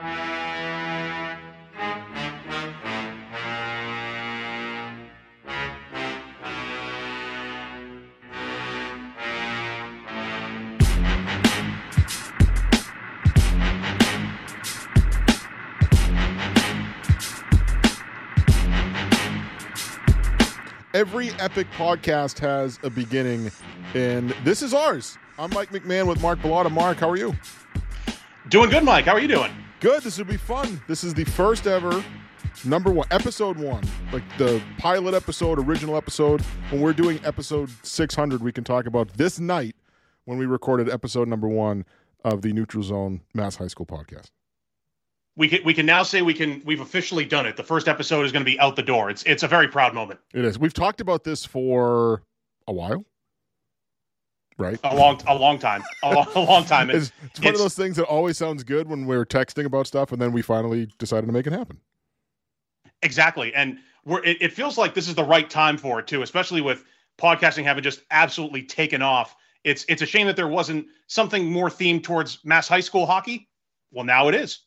Every epic podcast has a beginning, and this is ours. I'm Mike McMahon with Mark Bilotta. Mark, how are you? Doing good, Mike. How are you doing? Good. This will be fun. This is the first ever number one, episode one, like the pilot episode, original episode. When we're doing episode 600, we can talk about this night when we recorded episode number one of the Neutral Zone Mass High School podcast. We can we can now say we can we've officially done it. The first episode is going to be out the door. It's it's a very proud moment. It is. We've talked about this for a while. Right. A long, a long time, a long, a long time. It's, it's one of those things that always sounds good when we're texting about stuff, and then we finally decided to make it happen. Exactly, and we're. It, it feels like this is the right time for it too, especially with podcasting having just absolutely taken off. It's it's a shame that there wasn't something more themed towards mass high school hockey. Well, now it is.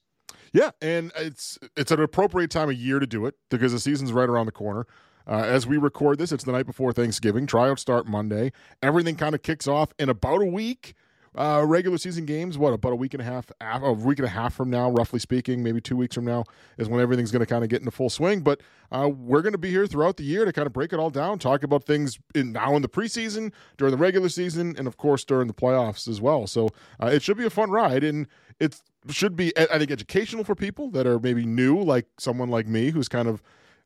Yeah, and it's it's an appropriate time of year to do it because the season's right around the corner. Uh, as we record this, it's the night before Thanksgiving. Tryouts start Monday. Everything kind of kicks off in about a week. Uh, regular season games, what about a week and a half, a week and a half from now, roughly speaking, maybe two weeks from now, is when everything's going to kind of get into full swing. But uh, we're going to be here throughout the year to kind of break it all down, talk about things in now in the preseason, during the regular season, and of course during the playoffs as well. So uh, it should be a fun ride, and it should be, I think, educational for people that are maybe new, like someone like me who's kind of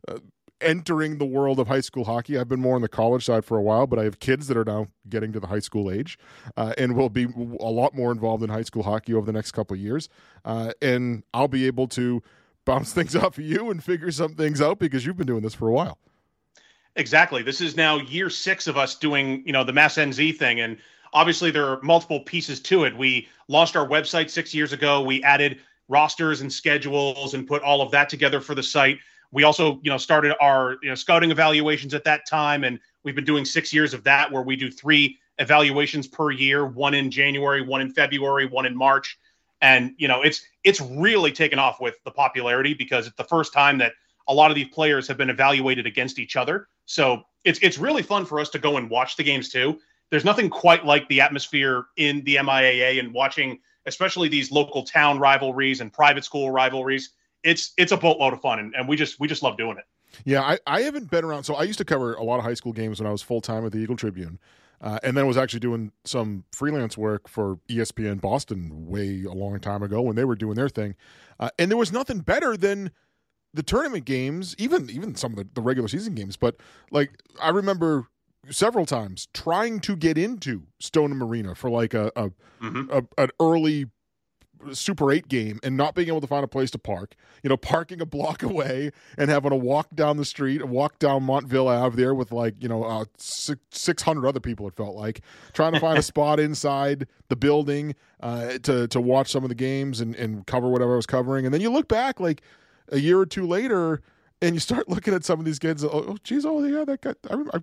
uh, entering the world of high school hockey. I've been more on the college side for a while, but I have kids that are now getting to the high school age uh, and will be a lot more involved in high school hockey over the next couple of years. Uh, and I'll be able to bounce things off of you and figure some things out because you've been doing this for a while. Exactly. This is now year six of us doing, you know, the Mass NZ thing. And obviously there are multiple pieces to it. We launched our website six years ago. We added rosters and schedules and put all of that together for the site. We also, you know, started our you know, scouting evaluations at that time, and we've been doing six years of that, where we do three evaluations per year: one in January, one in February, one in March. And you know, it's it's really taken off with the popularity because it's the first time that a lot of these players have been evaluated against each other. So it's it's really fun for us to go and watch the games too. There's nothing quite like the atmosphere in the MIAA and watching, especially these local town rivalries and private school rivalries it's it's a boatload of fun, and, and we just we just love doing it. Yeah, I, I haven't been around. So I used to cover a lot of high school games when I was full time at the Eagle Tribune. Uh, and then was actually doing some freelance work for ESPN Boston way a long time ago when they were doing their thing. Uh, and there was nothing better than the tournament games, even even some of the, the regular season games. But like I remember several times trying to get into Stoneham Arena for like a, a, mm-hmm. a an early Super 8 game and not being able to find a place to park, you know, parking a block away and having to walk down the street, walk down Montvale Ave there with like, you know, uh, 600 other people, it felt like, trying to find a spot inside the building uh, to, to watch some of the games and, and cover whatever I was covering. And then you look back like a year or two later and you start looking at some of these kids. Oh, oh geez, oh, yeah, that guy, I, I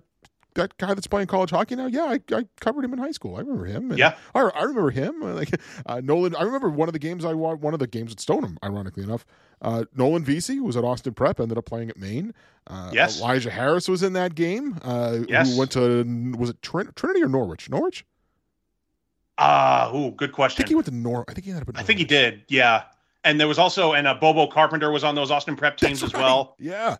that guy that's playing college hockey now? Yeah, I, I covered him in high school. I remember him. And yeah, I, I remember him. Like uh, Nolan, I remember one of the games I watched. One of the games at Stoneham, ironically enough. Uh, Nolan Vesey, who was at Austin Prep, ended up playing at Maine. Uh, yes, Elijah Harris was in that game. Uh, yes, who went to was it Trin- Trinity or Norwich? Norwich. Ah, uh, ooh, good question. I think he went to Nor. I think he ended up. I think he did. Yeah, and there was also and uh, Bobo Carpenter was on those Austin Prep teams That's as well. Yeah,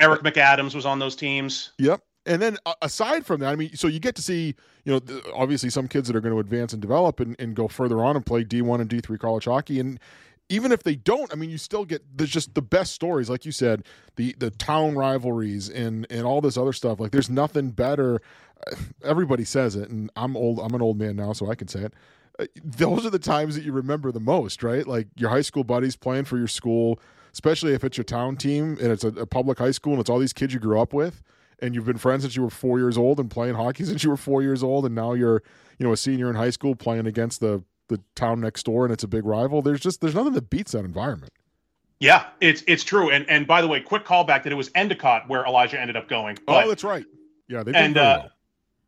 Eric McAdams was on those teams. Yep and then uh, aside from that, I mean, so you get to see, you know, obviously some kids that are going to advance and develop and, and go further on and play D1 and D3 college hockey. And even if they don't, I mean, you still get there's just the best stories, like you said, the the town rivalries and and all this other stuff. Like, there's nothing better. Everybody says it, and I'm old. I'm an old man now, so I can say it. Uh, those are the times that you remember the most, right? Like your high school buddies playing for your school, especially if it's your town team and it's a, a public high school and it's all these kids you grew up with and you've been friends since you were four years old and playing hockey since you were four years old, and now you're you know a senior in high school playing against the the town next door and it's a big rival. There's just there's nothing that beats that environment. Yeah, it's it's true. And and by the way, quick callback that it was Endicott where Elijah ended up going. Oh, but, oh, that's right. Yeah, they and uh, well.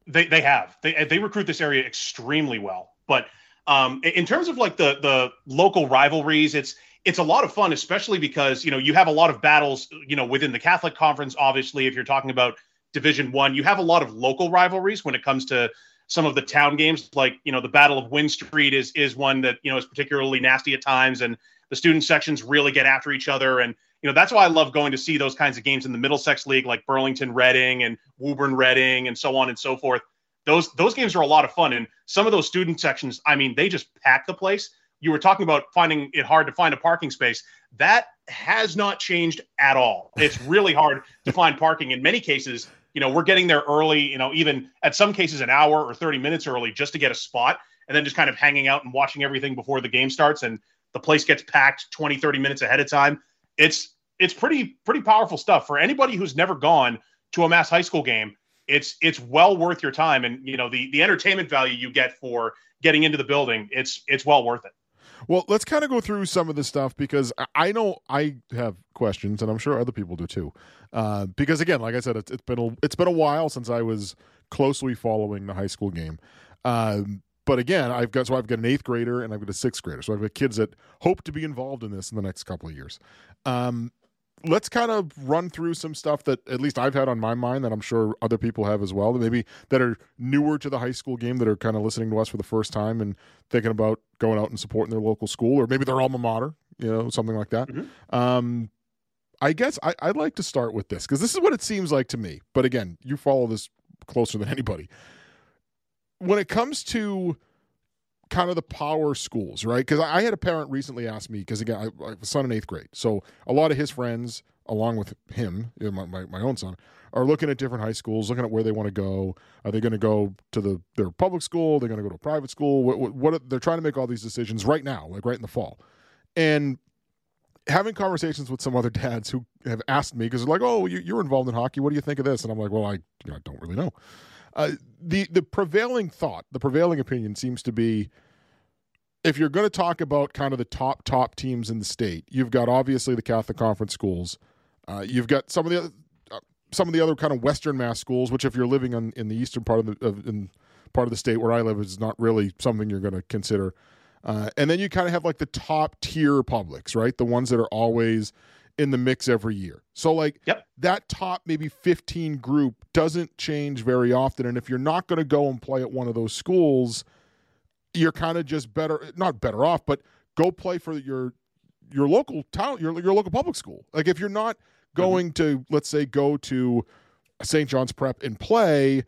they they have they they recruit this area extremely well. But um, in terms of like the the local rivalries, it's it's a lot of fun, especially because you know you have a lot of battles, you know, within the Catholic Conference. Obviously, if you're talking about Division One, you have a lot of local rivalries when it comes to some of the town games. Like you know, the Battle of Winn Street is is one that you know is particularly nasty at times, and the student sections really get after each other. And you know that's why I love going to see those kinds of games in the Middlesex League, like Burlington Reading and Woburn Reading, and so on and so forth. Those those games are a lot of fun, and some of those student sections, I mean, they just pack the place you were talking about finding it hard to find a parking space. That has not changed at all. It's really hard to find parking. In many cases, you know, we're getting there early, you know, even at some cases an hour or 30 minutes early just to get a spot and then just kind of hanging out and watching everything before the game starts and the place gets packed 20, 30 minutes ahead of time. It's it's pretty pretty powerful stuff for anybody who's never gone to a mass high school game. It's it's well worth your time and you know the the entertainment value you get for getting into the building. It's it's well worth it. Well, let's kind of go through some of the stuff because I know I have questions, and I'm sure other people do too. Uh, because again, like I said, it's, it's been a, it's been a while since I was closely following the high school game. Um, but again, I've got so I've got an eighth grader and I've got a sixth grader, so I've got kids that hope to be involved in this in the next couple of years. Um, let's kind of run through some stuff that at least I've had on my mind that I'm sure other people have as well. That maybe that are newer to the high school game that are kind of listening to us for the first time and thinking about going out and supporting their local school or maybe their alma mater, you know, something like that. Mm-hmm. Um, I guess I, I'd like to start with this because this is what it seems like to me. But again, you follow this closer than anybody. When it comes to kind of the power schools, right? Because I had a parent recently ask me, because again, I, I have a son in eighth grade. So a lot of his friends, along with him, my, my, my, own son, are looking at different high schools, looking at where they want to go. Are they going to go to the their public school? They're going to go to a private school? What, what, what they're trying to make all these decisions right now, like right in the fall. And having conversations with some other dads who have asked me because they're like, "Oh, you're involved in hockey. What do you think of this?" And I'm like, "Well, I, you I don't really know." Uh, the the prevailing thought, the prevailing opinion seems to be if you're going to talk about kind of the top top teams in the state, you've got obviously the Catholic Conference schools. Uh, you've got some of the uh, some of the other kind of Western Mass schools, which if you're living in, in the eastern part of the of, in part of the state where I live is not really something you're going to consider. Uh, and then you kind of have like the top tier publics, right? The ones that are always in the mix every year. So like yep. that top maybe 15 group doesn't change very often and if you're not going to go and play at one of those schools, you're kind of just better not better off, but go play for your your local town, your your local public school. Like if you're not mm-hmm. going mm-hmm. to let's say go to St. John's Prep and play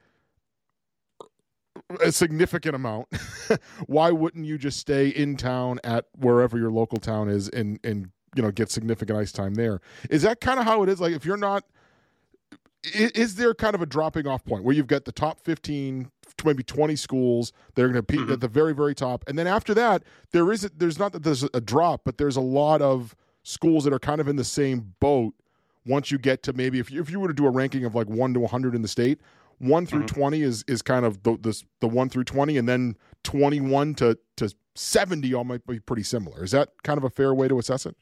a significant amount, why wouldn't you just stay in town at wherever your local town is and and you know get significant ice time there is that kind of how it is like if you're not is, there kind of a dropping off point where you've got the top 15 maybe 20 schools that are going to be mm-hmm. at the very very top and then after that there is there's not that there's a drop but there's a lot of schools that are kind of in the same boat once you get to maybe if you, if you were to do a ranking of like 1 to 100 in the state 1 through mm-hmm. 20 is is kind of the, the the 1 through 20 and then 21 to to 70 all might be pretty similar is that kind of a fair way to assess it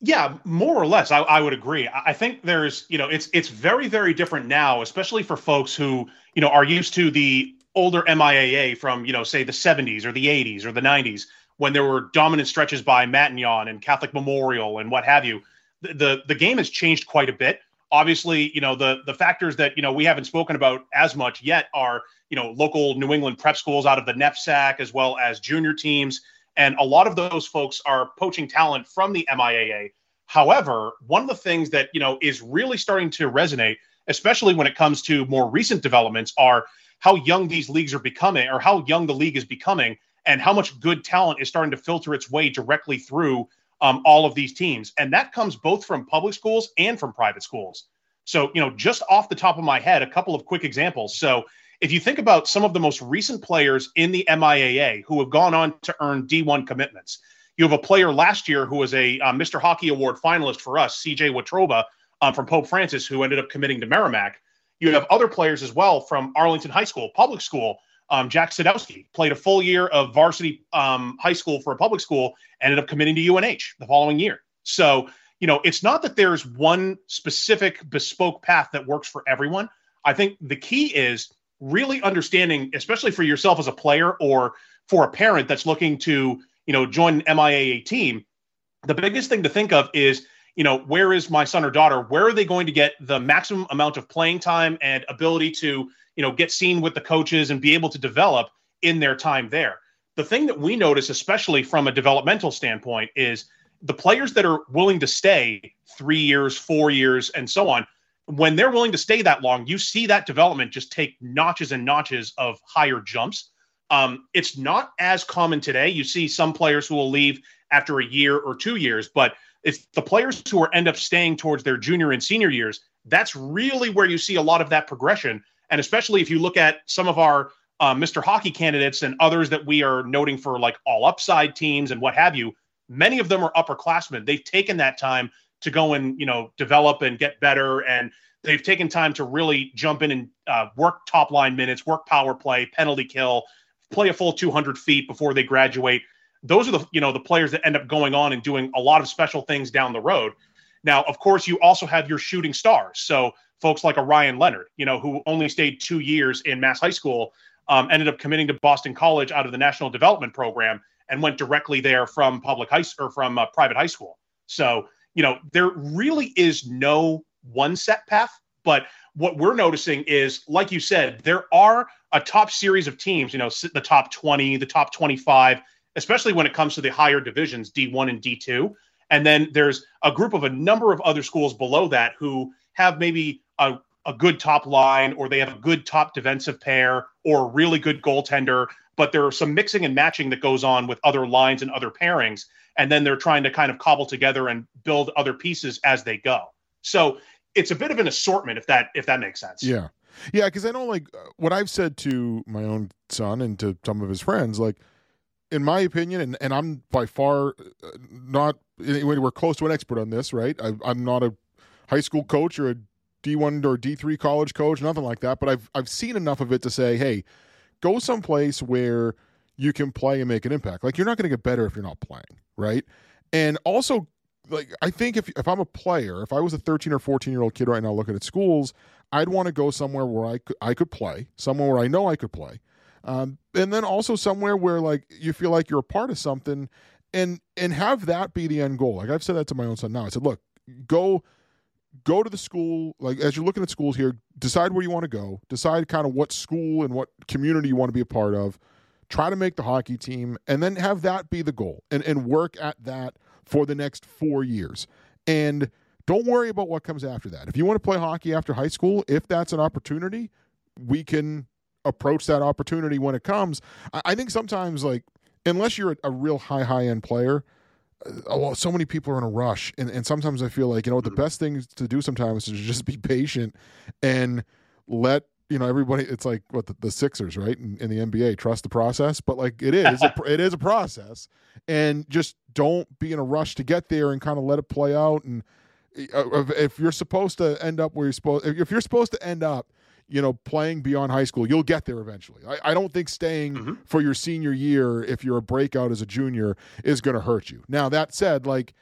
yeah, more or less, I, I, would agree. I think there's, you know, it's it's very very different now, especially for folks who, you know, are used to the older MIAA from, you know, say the 70s or the 80s or the 90s when there were dominant stretches by Matignon and Catholic Memorial and what have you. The, the the game has changed quite a bit. Obviously, you know, the the factors that, you know, we haven't spoken about as much yet are, you know, local New England prep schools out of the NEPSAC as well as junior teams and a lot of those folks are poaching talent from the MIAA. However, one of the things that, you know, is really starting to resonate, especially when it comes to more recent developments, are how young these leagues are becoming or how young the league is becoming and how much good talent is starting to filter its way directly through um, all of these teams. And that comes both from public schools and from private schools. So, you know, just off the top of my head, a couple of quick examples. So, if you think about some of the most recent players in the MIAA who have gone on to earn D1 commitments, you have a player last year who was a uh, Mr. Hockey Award finalist for us, CJ Watroba um, from Pope Francis, who ended up committing to Merrimack. You have other players as well from Arlington High School, public school. Um, Jack Sadowski played a full year of varsity um, high school for a public school, ended up committing to UNH the following year. So, you know, it's not that there's one specific bespoke path that works for everyone. I think the key is really understanding, especially for yourself as a player or for a parent that's looking to, you know, join an MIAA team, the biggest thing to think of is you know where is my son or daughter? Where are they going to get the maximum amount of playing time and ability to you know get seen with the coaches and be able to develop in their time there? The thing that we notice especially from a developmental standpoint is the players that are willing to stay three years four years and so on when they're willing to stay that long you see that development just take notches and notches of higher jumps um, it's not as common today you see some players who will leave after a year or two years but it's the players who are end up staying towards their junior and senior years. That's really where you see a lot of that progression. And especially if you look at some of our uh, Mr. Hockey candidates and others that we are noting for like all upside teams and what have you, many of them are upperclassmen. They've taken that time to go and you know develop and get better, and they've taken time to really jump in and uh, work top line minutes, work power play, penalty kill, play a full 200 feet before they graduate those are the you know the players that end up going on and doing a lot of special things down the road. Now, of course, you also have your shooting stars. So folks like a Ryan Leonard, you know, who only stayed two years in Mass High School, um, ended up committing to Boston College out of the National Development Program and went directly there from public high or from uh, private high school. So you know, there really is no one set path, but what we're noticing is, like you said, there are a top series of teams. You know, the top twenty, the top twenty-five especially when it comes to the higher divisions, D1 and D2. And then there's a group of a number of other schools below that who have maybe a, a good top line or they have a good top defensive pair or a really good goaltender, but there are some mixing and matching that goes on with other lines and other pairings. And then they're trying to kind of cobble together and build other pieces as they go. So it's a bit of an assortment if that if that makes sense. Yeah. Yeah, because I know like what I've said to my own son and to some of his friends, like in my opinion, and, and I'm by far uh, not anywhere close to an expert on this, right? I, I'm not a high school coach or a D1 or D3 college coach, nothing like that. But I've I've seen enough of it to say, hey, go someplace where you can play and make an impact. Like you're not going to get better if you're not playing, right? And also, like I think if if I'm a player, if I was a 13 or 14 year old kid right now looking at schools, I'd want to go somewhere where I could I could play, somewhere where I know I could play, um, and then also somewhere where like you feel like you're a part of something and and have that be the end goal. Like i've said that to my own son now. I said look go go to the school like as you're looking at schools here decide where you want to go decide kind of what school and what community you want to be a part of try to make the hockey team and then have that be the goal and and work at that for the next four years and don't worry about what comes after that if you want to play hockey after high school if that's an opportunity we can approach that opportunity when it comes. I, I think sometimes like unless you're a, a real high high end player, uh, so many people are in a rush, and, and sometimes I feel like you know the mm-hmm. best thing to do sometimes is just be patient and let you know everybody. It's like what the, the Sixers, right? In, in, the NBA, trust the process, but like it is, a, it is a process, and just don't be in a rush to get there and kind of let it play out. And uh, if you're supposed to end up where you're supposed, if you're supposed to end up you know, playing beyond high school, you'll get there eventually. I, I don't think staying mm-hmm. for your senior year, if you're a breakout as a junior, is going to hurt you. Now, that said, like,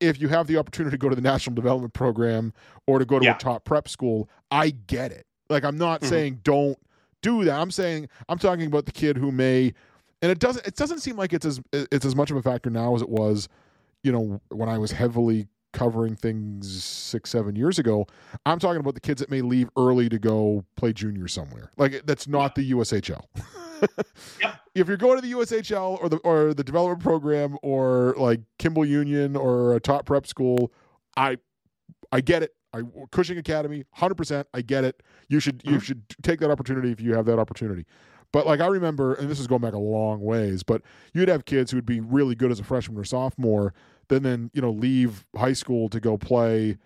if you have the opportunity to go to the national development program or to go to yeah. a top prep school, I get it. Like, I'm not mm-hmm. saying don't do that. I'm saying I'm talking about the kid who may, and it doesn't. It doesn't seem like it's as it's as much of a factor now as it was, you know, when I was heavily covering things six, seven years ago. I'm talking about the kids that may leave early to go play junior somewhere. Like that's not the USHL. yep. If you're going to the USHL or the or the development program or like Kimball Union or a top prep school, I I get it. I Cushing Academy, hundred percent. I get it. You should you mm-hmm. should take that opportunity if you have that opportunity. But like I remember, and this is going back a long ways, but you'd have kids who would be really good as a freshman or sophomore then then you know leave high school to go play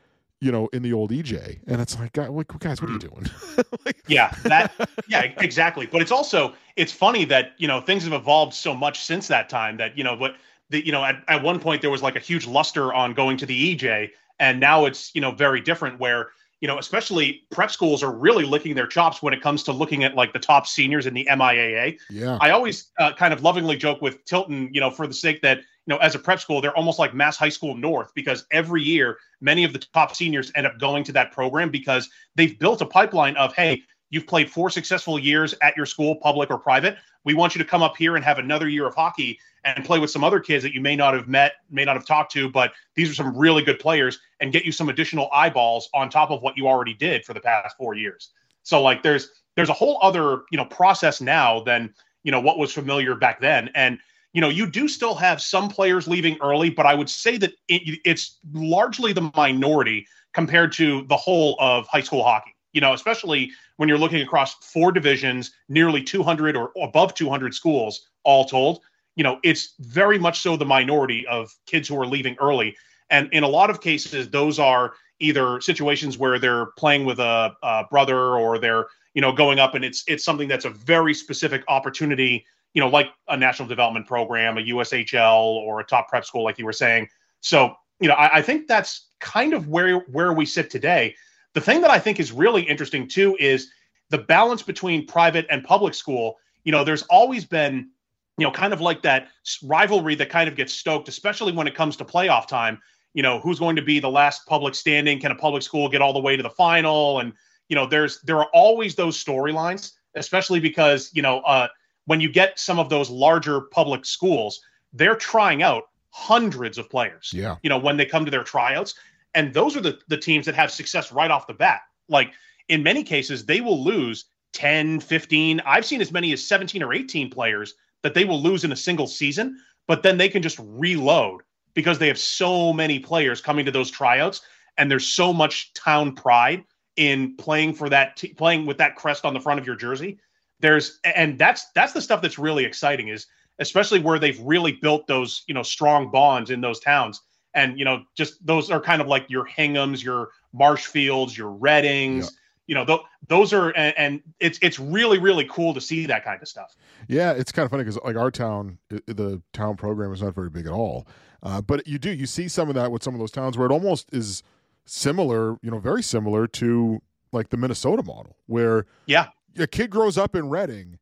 you know in the old ej and it's like guys what are you doing like, yeah that yeah exactly but it's also it's funny that you know things have evolved so much since that time that you know what the you know at, at one point there was like a huge luster on going to the ej and now it's you know very different where you know especially prep schools are really licking their chops when it comes to looking at like the top seniors in the miaa yeah. I always uh, kind of lovingly joke with tilton you know for the sake that you know, as a prep school, they're almost like Mass High School North because every year many of the top seniors end up going to that program because they've built a pipeline of, hey, you've played four successful years at your school, public or private. We want you to come up here and have another year of hockey and play with some other kids that you may not have met, may not have talked to, but these are some really good players and get you some additional eyeballs on top of what you already did for the past four years. So like there's there's a whole other you know process now than you know what was familiar back then and you know you do still have some players leaving early but i would say that it, it's largely the minority compared to the whole of high school hockey you know especially when you're looking across four divisions nearly 200 or above 200 schools all told you know it's very much so the minority of kids who are leaving early. And in a lot of cases those are either situations where they're playing with a, a brother or they're you know going up and it's it's something that's a very specific opportunity you know like a national development program a ushl or a top prep school like you were saying. So you know I, I think that's kind of where where we sit today. The thing that i think is really interesting too is the balance between private and public school. You know there's always been you know kind of like that rivalry that kind of gets stoked especially when it comes to playoff time. You know who's going to be the last public standing? Can a public school get all the way to the final? And you know there's there are always those storylines especially because you know uh, when you get some of those larger public schools they're trying out hundreds of players yeah. you know when they come to their tryouts. And those are the the teams that have success right off the bat. Like in many cases they will lose 10 15 i've seen as many as 17 or 18 players that they will lose in a single season but then they can just reload because they have so many players coming to those tryouts and there's so much town pride in playing for that t- playing with that crest on the front of your jersey there's and that's that's the stuff that's really exciting is especially where they've really built those you know strong bonds in those towns and you know just those are kind of like your hinghams your marshfields your readings yeah. You know th- those are and, and, it's it's really really cool to see that kind of stuff yeah it's kind of funny because like our town the town program is not very big at all uh, but you do you see some of that with some of those towns where it almost is similar, you know, very similar to like the Minnesota model, where yeah, a kid grows up in Reading.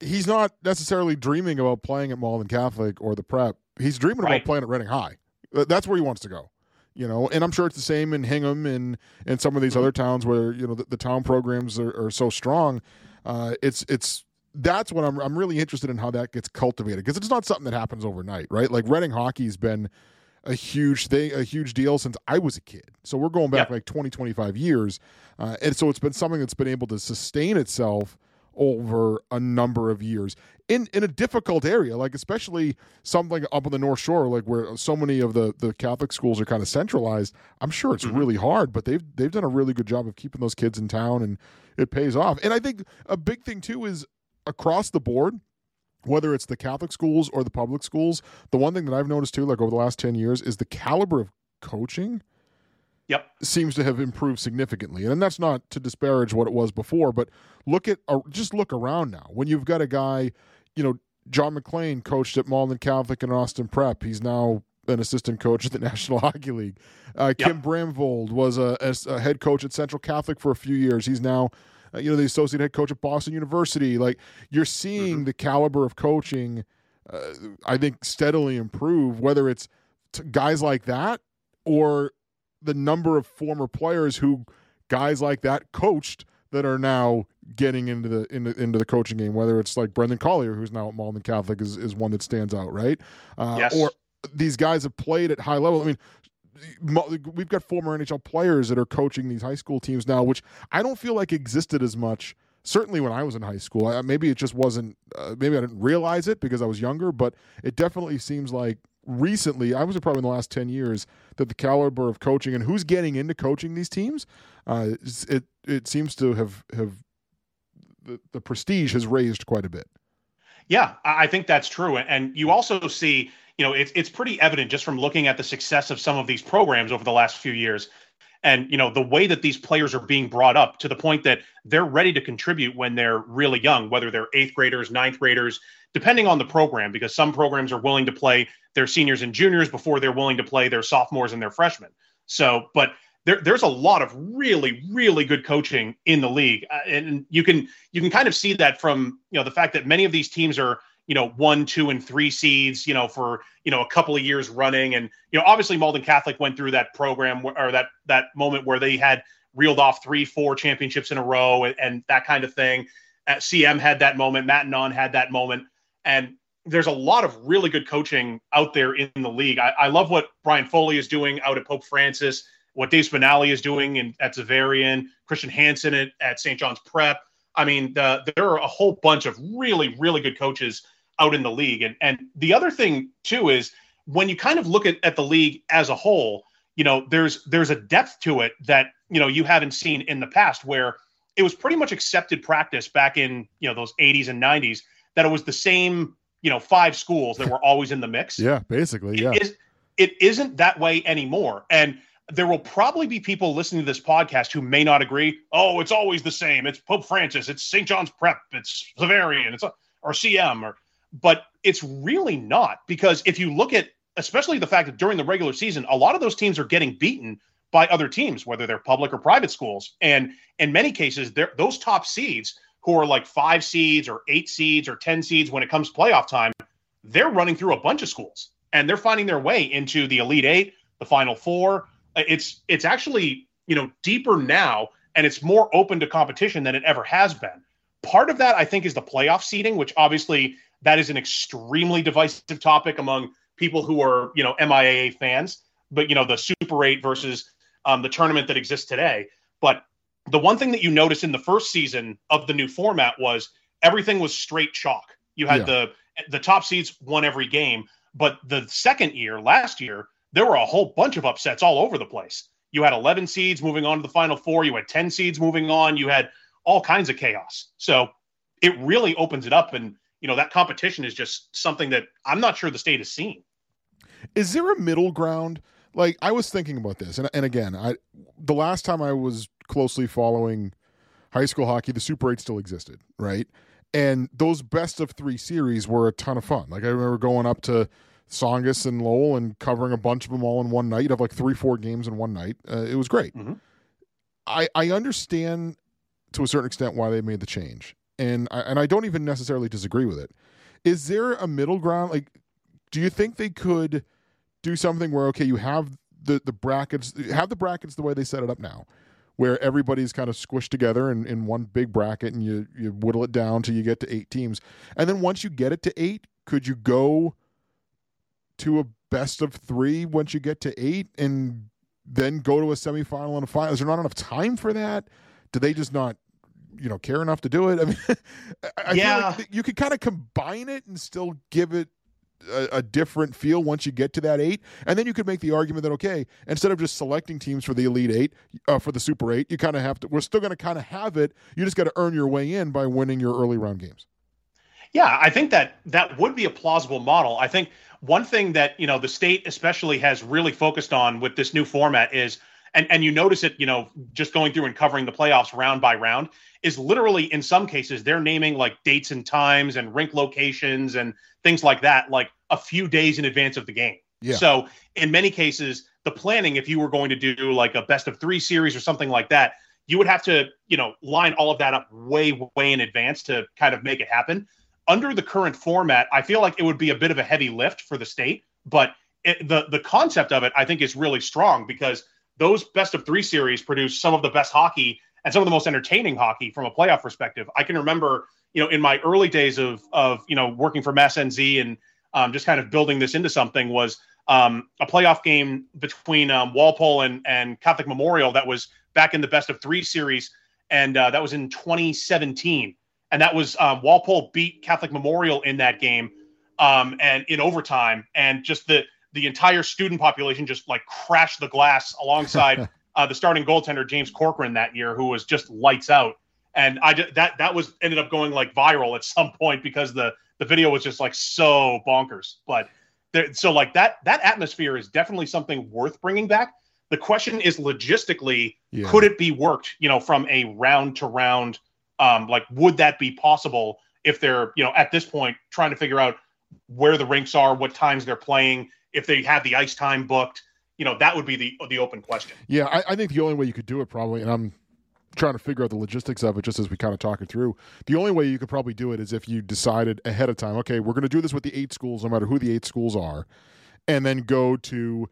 He's not necessarily dreaming about playing at Malden Catholic or the prep. He's dreaming right. about playing at Reading High. That's where he wants to go. You know, and I'm sure it's the same in Hingham and and some of these mm-hmm. other towns where you know the, the town programs are, are so strong. Uh, it's it's that's what I'm I'm really interested in how that gets cultivated because it's not something that happens overnight, right? Like Reading hockey's been a huge thing, a huge deal since I was a kid. So we're going back like 20, 25 years. Uh, and so it's been something that's been able to sustain itself over a number of years in in a difficult area like especially something up on the north shore like where so many of the the catholic schools are kind of centralized i'm sure it's mm-hmm. really hard but they've they've done a really good job of keeping those kids in town and it pays off and i think a big thing too is across the board whether it's the Catholic schools or the public schools, the one thing that I've noticed too, like over the last 10 years, is the caliber of coaching yep seems to have improved significantly and that's not to disparage what it was before but look at uh, just look around now when you've got a guy you know john mcclain coached at malden catholic and austin prep he's now an assistant coach at the national hockey league uh, yep. kim brandvold was a, a, head coach at central catholic for a few years he's now uh, you know, the associate head coach at Boston University. Like you're seeing mm-hmm. the caliber of coaching, uh, I think, steadily improve. Whether it's t- guys like that or the number of former players who guys like that coached that are now getting into the into, into the coaching game. Whether it's like Brendan Collier, who's now at Malden Catholic, is, is one that stands out, right? Uh, yes. Or these guys have played at high level. I mean, we've got former NHL players that are coaching these high school teams now, which I don't feel like existed as much. Certainly when I was in high school, I, maybe it just wasn't. Uh, maybe I didn't realize it because I was younger, but it definitely seems like recently, I was probably in the last ten years, that the caliber of coaching and who's getting into coaching these teams, uh, it it seems to have have the, the prestige has raised quite a bit. Yeah, I think that's true, and you also see you know, it's it's pretty evident just from looking at the success of some of these programs over the last few years. And you know the way that these players are being brought up to the point that they're ready to contribute when they're really young, whether they're eighth graders, ninth graders, depending on the program, because some programs are willing to play their seniors and juniors before they're willing to play their sophomores and their freshmen. So, but there, there's a lot of really, really good coaching in the league, uh, and you can you can kind of see that from you know the fact that many of these teams are you know one two and three seeds you know for you know a couple of years running. And you know obviously malden catholic went through that program or that that moment where they had reeled off three four championships in a row and, and that kind of thing. At cm had that moment. Matignon had that moment. And there's a lot of really good coaching out there in the league. I, I love what Brian Foley is doing out at Pope Francis, what Dave Spinelli is doing in, at Xaverian, Christian Hanson at, at St. John's Prep. I mean, the, there are a whole bunch of really, really good coaches out in the league. And and the other thing too is when you kind of look at, at the league as a whole, you know, there's there's a depth to it that you know you haven't seen in the past where it was pretty much accepted practice back in you know those 80s and 90s that it was the same you know five schools that were always in the mix. yeah, basically, yeah. It, is, it isn't that way anymore, and there will probably be people listening to this podcast who may not agree. Oh, it's always the same. It's Pope Francis. It's St. John's Prep. It's Xaverian. It's or CM or but it's really not because if you look at especially the fact that during the regular season a lot of those teams are getting beaten by other teams whether they're public or private schools and in many cases those top seeds who are like five seeds or eight seeds or 10 seeds when it comes to playoff time they're running through a bunch of schools and they're finding their way into the elite eight the final four it's it's actually you know deeper now and it's more open to competition than it ever has been part of that i think is the playoff seeding which obviously that is an extremely divisive topic among people who are, you know, MIAA fans. But you know, the Super Eight versus um, the tournament that exists today. But the one thing that you noticed in the first season of the new format was everything was straight chalk. You had yeah. the the top seeds won every game, but the second year, last year, there were a whole bunch of upsets all over the place. You had 11 seeds moving on to the final four. You had 10 seeds moving on. You had all kinds of chaos. So it really opens it up. And you know that competition is just something that I'm not sure the state has seen. Is there a middle ground? Like I was thinking about this, and and again, I the last time I was closely following high school hockey, the Super Eight still existed, right? And those best of three series were a ton of fun. Like I remember going up to Saugus and Lowell and covering a bunch of them all in one night. You'd have like three, four games in one night. Uh, it was great. Mm-hmm. I I understand to a certain extent why they made the change and I, and I don't even necessarily disagree with it. Is there a middle ground? Like, do you think they could do something where okay, you have the the brackets, have the brackets the way they set it up now, where everybody's kind of squished together in, in one big bracket, and you you whittle it down till you get to eight teams, and then once you get it to eight, could you go to a best of three once you get to eight, and then go to a semifinal and a final? Is there not enough time for that? Do they just not you know care enough to do it. I mean, I yeah, like you could kind of combine it and still give it a, a, different feel once you get to that eight, and then you could make the argument that okay, instead of just selecting teams for the elite eight uh, for the super eight, you kind of have to. We're still going to kind of have it. You just got to earn your way in by winning your early round games. Yeah, I think that that would be a plausible model. I think one thing that you know the state especially has really focused on with this new format is and and you notice it, you know, just going through and covering the playoffs round by round is literally in some cases they're naming like dates and times and rink locations and things like that like a few days in advance of the game. Yeah. So in many cases, the planning, if you were going to do like a best of three series or something like that, you would have to, you know, line all of that up way, way in advance to kind of make it happen. Under the current format, I feel like it would be a bit of a heavy lift for the state, but it, the the concept of it, I think, is really strong because those best of three series produce some of the best hockey and some of the most entertaining hockey from a playoff perspective. I can remember, you know, in my early days of of you know working for MassNZ and um, just kind of building this into something was um, a playoff game between um, Walpole and and Catholic Memorial that was back in the best of three series, and uh, that was in 2017, and that was um, Walpole beat Catholic Memorial in that game, um, and in overtime, and just the the entire student population just like crashed the glass alongside uh, the starting goaltender James Corcoran that year, who was just lights out. And I just, that that was ended up going like viral at some point because the the video was just like so bonkers. But there, so like that that atmosphere is definitely something worth bringing back. The question is logistically, yeah. could it be worked? You know, from a round to round, um, like would that be possible if they're you know at this point trying to figure out where the rinks are, what times they're playing, if they have the ice time booked, you know, that would be the the open question. Yeah, I, I think the only way you could do it probably, and I'm trying to figure out the logistics of it just as we kind of talk it through. The only way you could probably do it is if you decided ahead of time, okay, we're going to do this with the eight schools, no matter who the eight schools are, and then go to,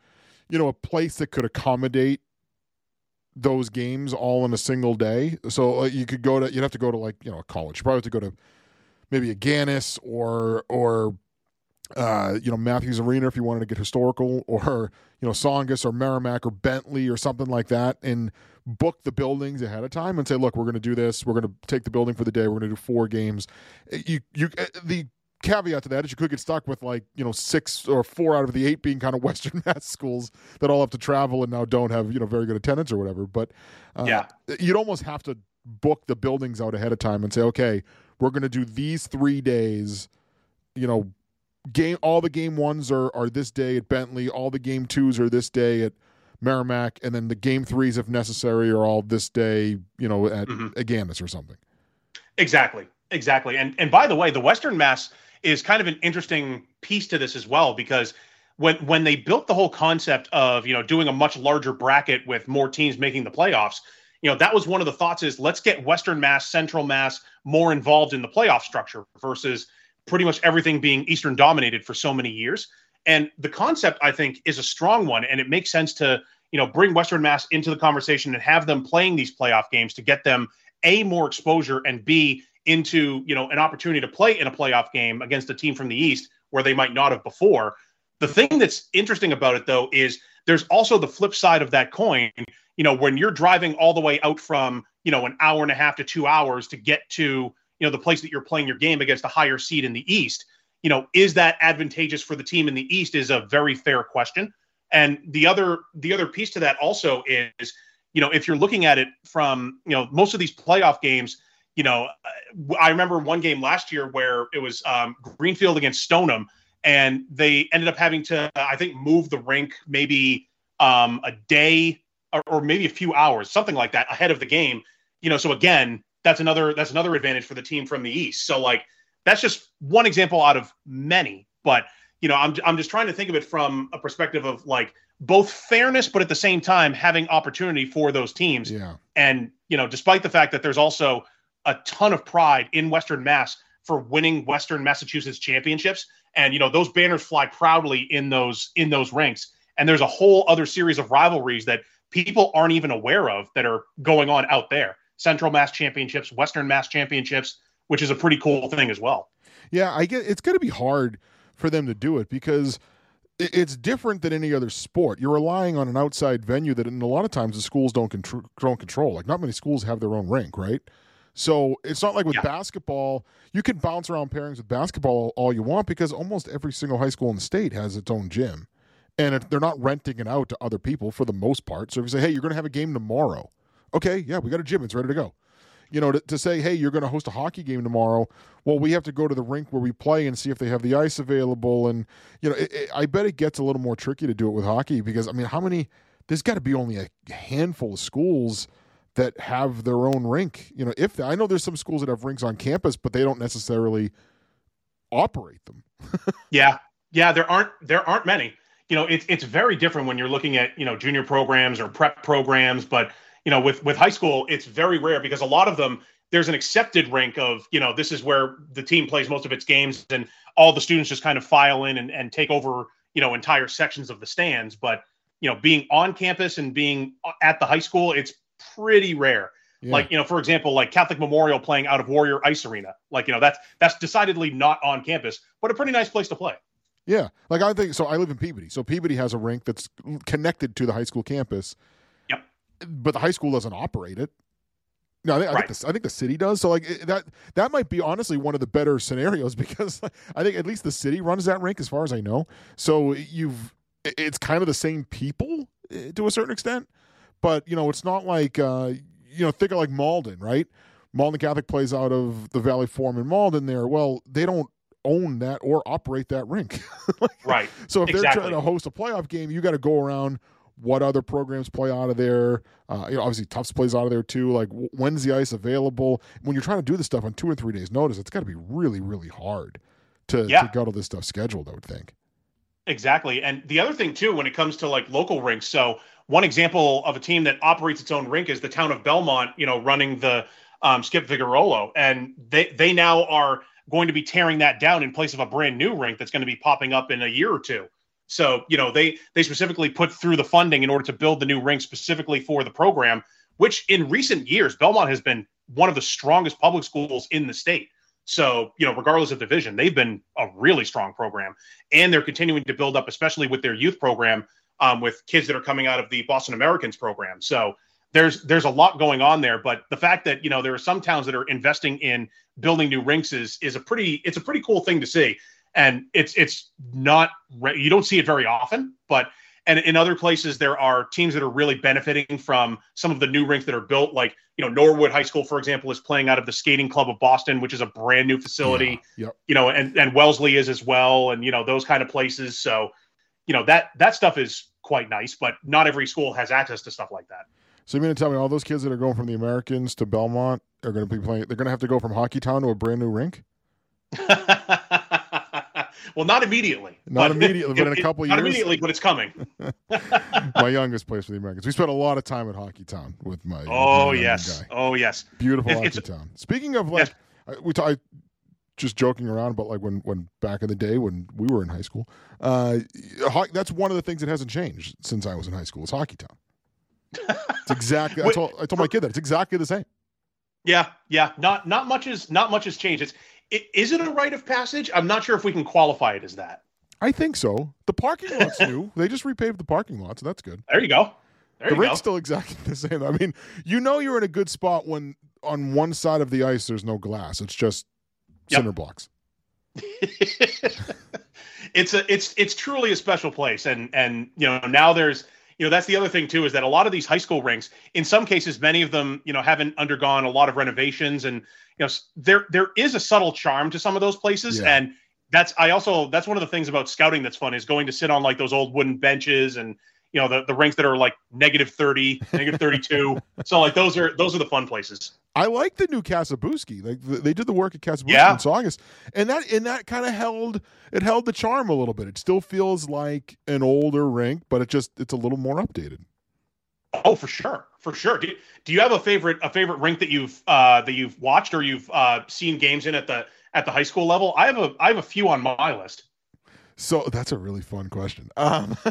you know, a place that could accommodate those games all in a single day. So uh, you could go to, you'd have to go to like, you know, a college. You probably have to go to maybe Agganis or or uh, you know Matthews Arena if you wanted to get historical, or you know Saugus or Merrimack or Bentley or something like that, and book the buildings ahead of time and say, look, we're going to do this. We're going to take the building for the day. We're going to do four games. You you the caveat to that is you could get stuck with like you know six or four out of the eight being kind of Western Mass schools that all have to travel and now don't have you know very good attendance or whatever. But uh, yeah, you'd almost have to book the buildings out ahead of time and say, okay, we're going to do these three days. You know, game all the game ones are are this day at Bentley. All the game twos are this day at Merrimack, and then the game threes, if necessary, are all this day. You know, at mm-hmm. Agganis or something. Exactly, exactly. And and by the way, the Western Mass is kind of an interesting piece to this as well because when when they built the whole concept of you know doing a much larger bracket with more teams making the playoffs you know that was one of the thoughts is let's get western mass central mass more involved in the playoff structure versus pretty much everything being eastern dominated for so many years and the concept i think is a strong one and it makes sense to you know bring western mass into the conversation and have them playing these playoff games to get them a more exposure and b into you know an opportunity to play in a playoff game against a team from the East where they might not have before. The thing that's interesting about it though is there's also the flip side of that coin. You know, when you're driving all the way out from you know an hour and a half to two hours to get to you know the place that you're playing your game against a higher seed in the East. You know, is that advantageous for the team in the East? Is a very fair question. And the other the other piece to that also is, you know, if you're looking at it from you know most of these playoff games you know, I remember one game last year where it was um, Greenfield against Stoneham, and they ended up having to, I think, move the rink maybe um, a day or, or, maybe a few hours, something like that, ahead of the game. You know, so again, that's another that's another advantage for the team from the East. So like that's just one example out of many. But you know, I'm I'm just trying to think of it from a perspective of like both fairness, but at the same time having opportunity for those teams. Yeah. And you know, despite the fact that there's also a ton of pride in Western Mass for winning Western Massachusetts championships. And you know those banners fly proudly in those in those ranks. And there's a whole other series of rivalries that people aren't even aware of that are going on out there. Central Mass Championships, Western Mass Championships, which is a pretty cool thing as well. Yeah, I get it's going to be hard for them to do it because it's different than any other sport. You're relying on an outside venue that, in a lot of times, the schools don't control. Don't control. Like not many schools have their own rink, right? So it's not like with yeah. basketball, you can bounce around pairings with basketball all you want because almost every single high school in the state has its own gym. And they're not renting it out to other people for the most part. So if you say, hey, you're going to have a game tomorrow, okay, yeah, we got a gym, it's ready to go. You know, to, to say, hey, you're going to host a hockey game tomorrow, well, we have to go to the rink where we play and see if they have the ice available. And, you know, it, it, I bet it gets a little more tricky to do it with hockey because, I mean, how many, there's got to be only a handful of schools – that have their own rink. You know, if I know there's some schools that have rinks on campus, but they don't necessarily operate them. yeah, yeah, there aren't there aren't many. You know, it's it's very different when you're looking at you know junior programs or prep programs, but you know with with high school, it's very rare because a lot of them there's an accepted rink of you know this is where the team plays most of its games and all the students just kind of file in and, and take over you know entire sections of the stands but you know being on campus and being at the high school it's pretty rare. Yeah. Like, you know, for example, like Catholic Memorial playing out of Warrior Ice Arena. Like, you know, that's that's decidedly not on campus, but a pretty nice place to play. Yeah. Like I think so I live in Peabody. So Peabody has a rink that's connected to the high school campus. But the high school doesn't operate it. No, I think, right. I, think the, I think the city does. So like that that might be honestly one of the better scenarios because I think at least the city runs that rink as far as I know. So you've it's kind of the same people eh, to a certain extent. But you know, it's not like uh, you know, think of like Malden, right? Malden Catholic plays out of the Valley Forum in Malden. There, well, they don't own that or operate that rink. like, right. So if exactly. they're trying to host a playoff game, you got to go around what other programs play out of there. Uh, you know, obviously Tufts plays out of there too. Like when's the ice available? When you're trying to do this stuff on two or three days notice, it's got to be really, really hard to, yeah. to get all this stuff scheduled. I would think. Exactly. And the other thing too, when it comes to like local rinks, so one example of a team that operates its own rink is the town of Belmont, you know, running the um, Skip Viglirolo. And they, they now are going to be tearing that down in place of a brand new rink that's going to be popping up in a year or two. So, you know, they they specifically put through the funding in order to build the new rink specifically for the program, which in recent years, Belmont has been one of the strongest public schools in the state. So, you know, regardless of division, they've been a really strong program, and they're continuing to build up, especially with their youth program, um, with kids that are coming out of the Boston Americans program. So there's there's a lot going on there. But the fact that you know there are some towns that are investing in building new rinks is is a pretty it's a pretty cool thing to see, and it's it's not you don't see it very often, but and in other places, there are teams that are really benefiting from some of the new rinks that are built. Like, you know, Norwood High School, for example, is playing out of the Skating Club of Boston, which is a brand new facility. Yeah, yep. You know, and, and Wellesley is as well, and you know, those kind of places. So, you know, that that stuff is quite nice, but not every school has access to stuff like that. So you mean to tell me all those kids that are going from the Americans to Belmont are going to be playing? They're going to have to go from Hockey Town to a brand new rink. Well, not immediately. Not immediately, but in a couple not years. Not immediately, but it's coming. my youngest plays for the Americans. We spent a lot of time at Hockey Town with my. Oh with my yes. Guy. Oh yes. Beautiful Hockey Town. Speaking of like, yes. we talk, just joking around about like when when back in the day when we were in high school. Uh, that's one of the things that hasn't changed since I was in high school. It's Hockey Town. It's exactly. I told I told my kid that it's exactly the same. Yeah, yeah. Not not much is not much has changed. It's it, is it a rite of passage? I'm not sure if we can qualify it as that. I think so. The parking lot's new. They just repaved the parking lot, so that's good. There you go. There the you rink's go. still exactly the same. I mean, you know you're in a good spot when on one side of the ice there's no glass. It's just yep. cinder blocks. it's a it's it's truly a special place and and you know now there's you know that's the other thing too is that a lot of these high school rinks in some cases many of them you know haven't undergone a lot of renovations. And you know there there is a subtle charm to some of those places. Yeah. and that's i also that's one of the things about scouting that's fun is going to sit on like those old wooden benches and you know the, the rinks that are like negative 30 negative 32 so like those are those are the fun places i like the new Kasabuski. like they did the work at Kasabuski yeah. in Saugus and that and that kind of held it held the charm a little bit. It still feels like an older rink but it just it's a little more updated. Oh for sure for sure. Do, do you have a favorite a favorite rink that you've uh that you've watched or you've uh seen games in at the at the high school level? I have a i have a few on my list. So that's a really fun question. Um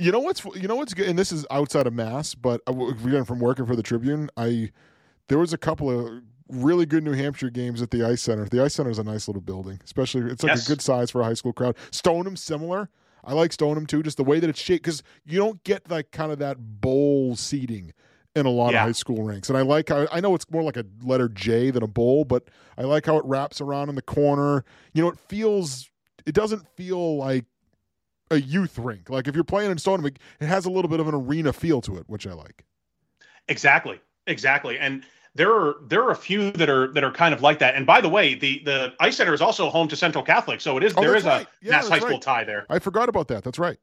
You know what's you know what's good, and this is outside of mass, but again from working for the Tribune, I there was a couple of really good New Hampshire games at the Ice Center. The Ice Center is a nice little building, especially it's like yes. a good size for a high school crowd. Stoneham similar. I like Stoneham too, just the way that it's shaped because you don't get like kind of that bowl seating in a lot yeah. of high school rinks. And I like how I know it's more like a letter J than a bowl, but I like how it wraps around in the corner. You know, it feels it doesn't feel like a youth rink. Like if you're playing in Stoneham, it has a little bit of an arena feel to it, which I like. Exactly, exactly, and there are there are a few that are that are kind of like that. And by the way, the the Ice Center is also home to Central Catholic, so it is oh, there is right. a yeah, Mass High School tie there. I forgot about that. That's right.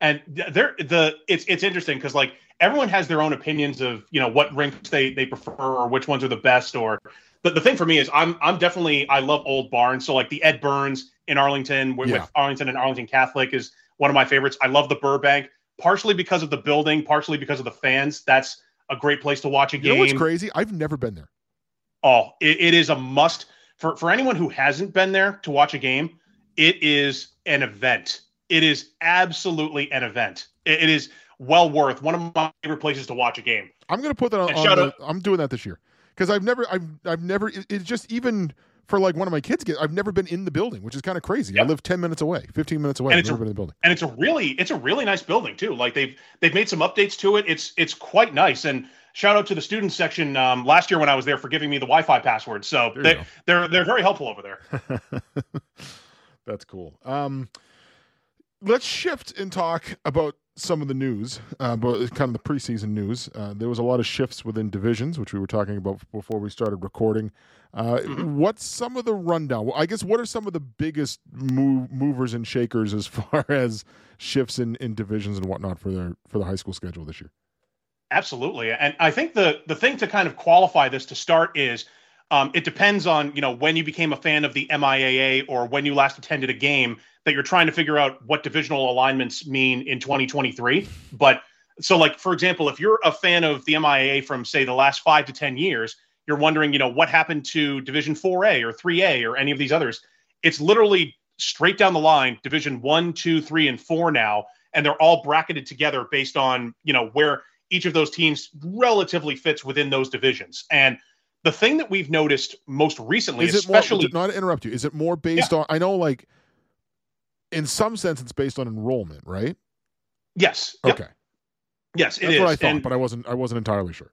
And there the it's it's interesting because like everyone has their own opinions of you know what rinks they they prefer or which ones are the best or but the thing for me is I'm I'm definitely I love old barns. So like the Ed Burns in Arlington with, Yeah. with Arlington and Arlington Catholic is one of my favorites. I love the Burbank, partially because of the building, partially because of the fans. That's a great place to watch a game. You know what's crazy? I've never been there. Oh, it, it is a must for for anyone who hasn't been there to watch a game. It is an event. It is absolutely an event. It, it is well worth one of my favorite places to watch a game. I'm going to put that on. On the- I'm doing that this year because I've never, I've, I've never. It, it's just even for like one of my kids. Get, I've never been in the building, which is kind of crazy. I live ten minutes away, fifteen minutes away. And I've it's never a- been in the building. and it's a really it's a really nice building too. Like they've they've made some updates to it. It's it's quite nice. And shout out to the student section um, last year when I was there for giving me the Wi-Fi password. So There they, go. they're they're very helpful over there. That's cool. Um, let's shift and talk about some of the news, uh, but kind of the preseason news. Uh, there was a lot of shifts within divisions, which we were talking about before we started recording. Uh, Mhm. What's some of the rundown? Well, I guess what are some of the biggest move, movers and shakers as far as shifts in, in divisions and whatnot for their for the high school schedule this year? Absolutely, and I think the the thing to kind of qualify this to start is um, it depends on you know when you became a fan of the MIAA or when you last attended a game that you're trying to figure out what divisional alignments mean in 2023. But so, like for example, if you're a fan of the MIAA from say the last five to ten years, you're wondering you know what happened to Division 4A or 3A or any of these others. It's literally straight down the line, Division One, Two, Three, and Four now, and they're all bracketed together based on you know where each of those teams relatively fits within those divisions. And the thing that we've noticed most recently, is especially it more, not to interrupt you, is it more based yeah. on? I know, like in some sense, it's based on enrollment, right? Yes. Okay. Yep. Yes, That's what I thought, and, but I wasn't. I wasn't entirely sure.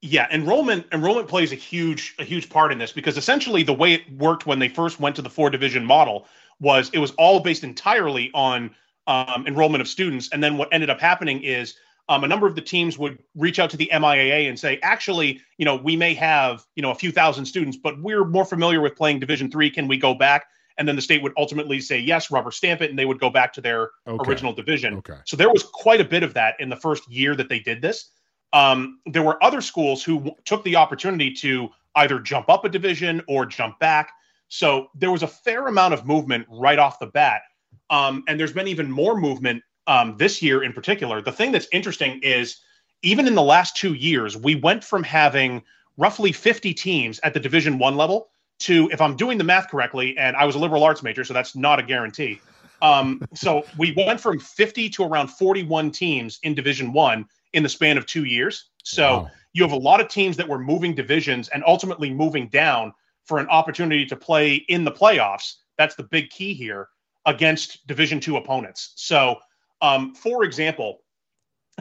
Yeah, enrollment enrollment plays a huge a huge part in this because essentially the way it worked when they first went to the four division model was it was all based entirely on um, enrollment of students, and then what ended up happening is um, a number of the teams would reach out to the MIAA and say, actually, you know, we may have you know a few thousand students, but we're more familiar with playing Division three. Can we go back? And then the state would ultimately say yes, rubber stamp it, and they would go back to their okay. original division. Okay. So there was quite a bit of that in the first year that they did this. Um, there were other schools who w- took the opportunity to either jump up a division or jump back. So there was a fair amount of movement right off the bat. Um, and there's been even more movement um, this year in particular. The thing that's interesting is even in the last two years, we went from having roughly 50 teams at the Division One level to, if I'm doing the math correctly, and I was a liberal arts major, so that's not a guarantee. Um, so we went from 50 to around 41 teams in Division One in the span of two years. So wow. you have a lot of teams that were moving divisions and ultimately moving down for an opportunity to play in the playoffs. That's the big key here against Division Two opponents. So, um, for example,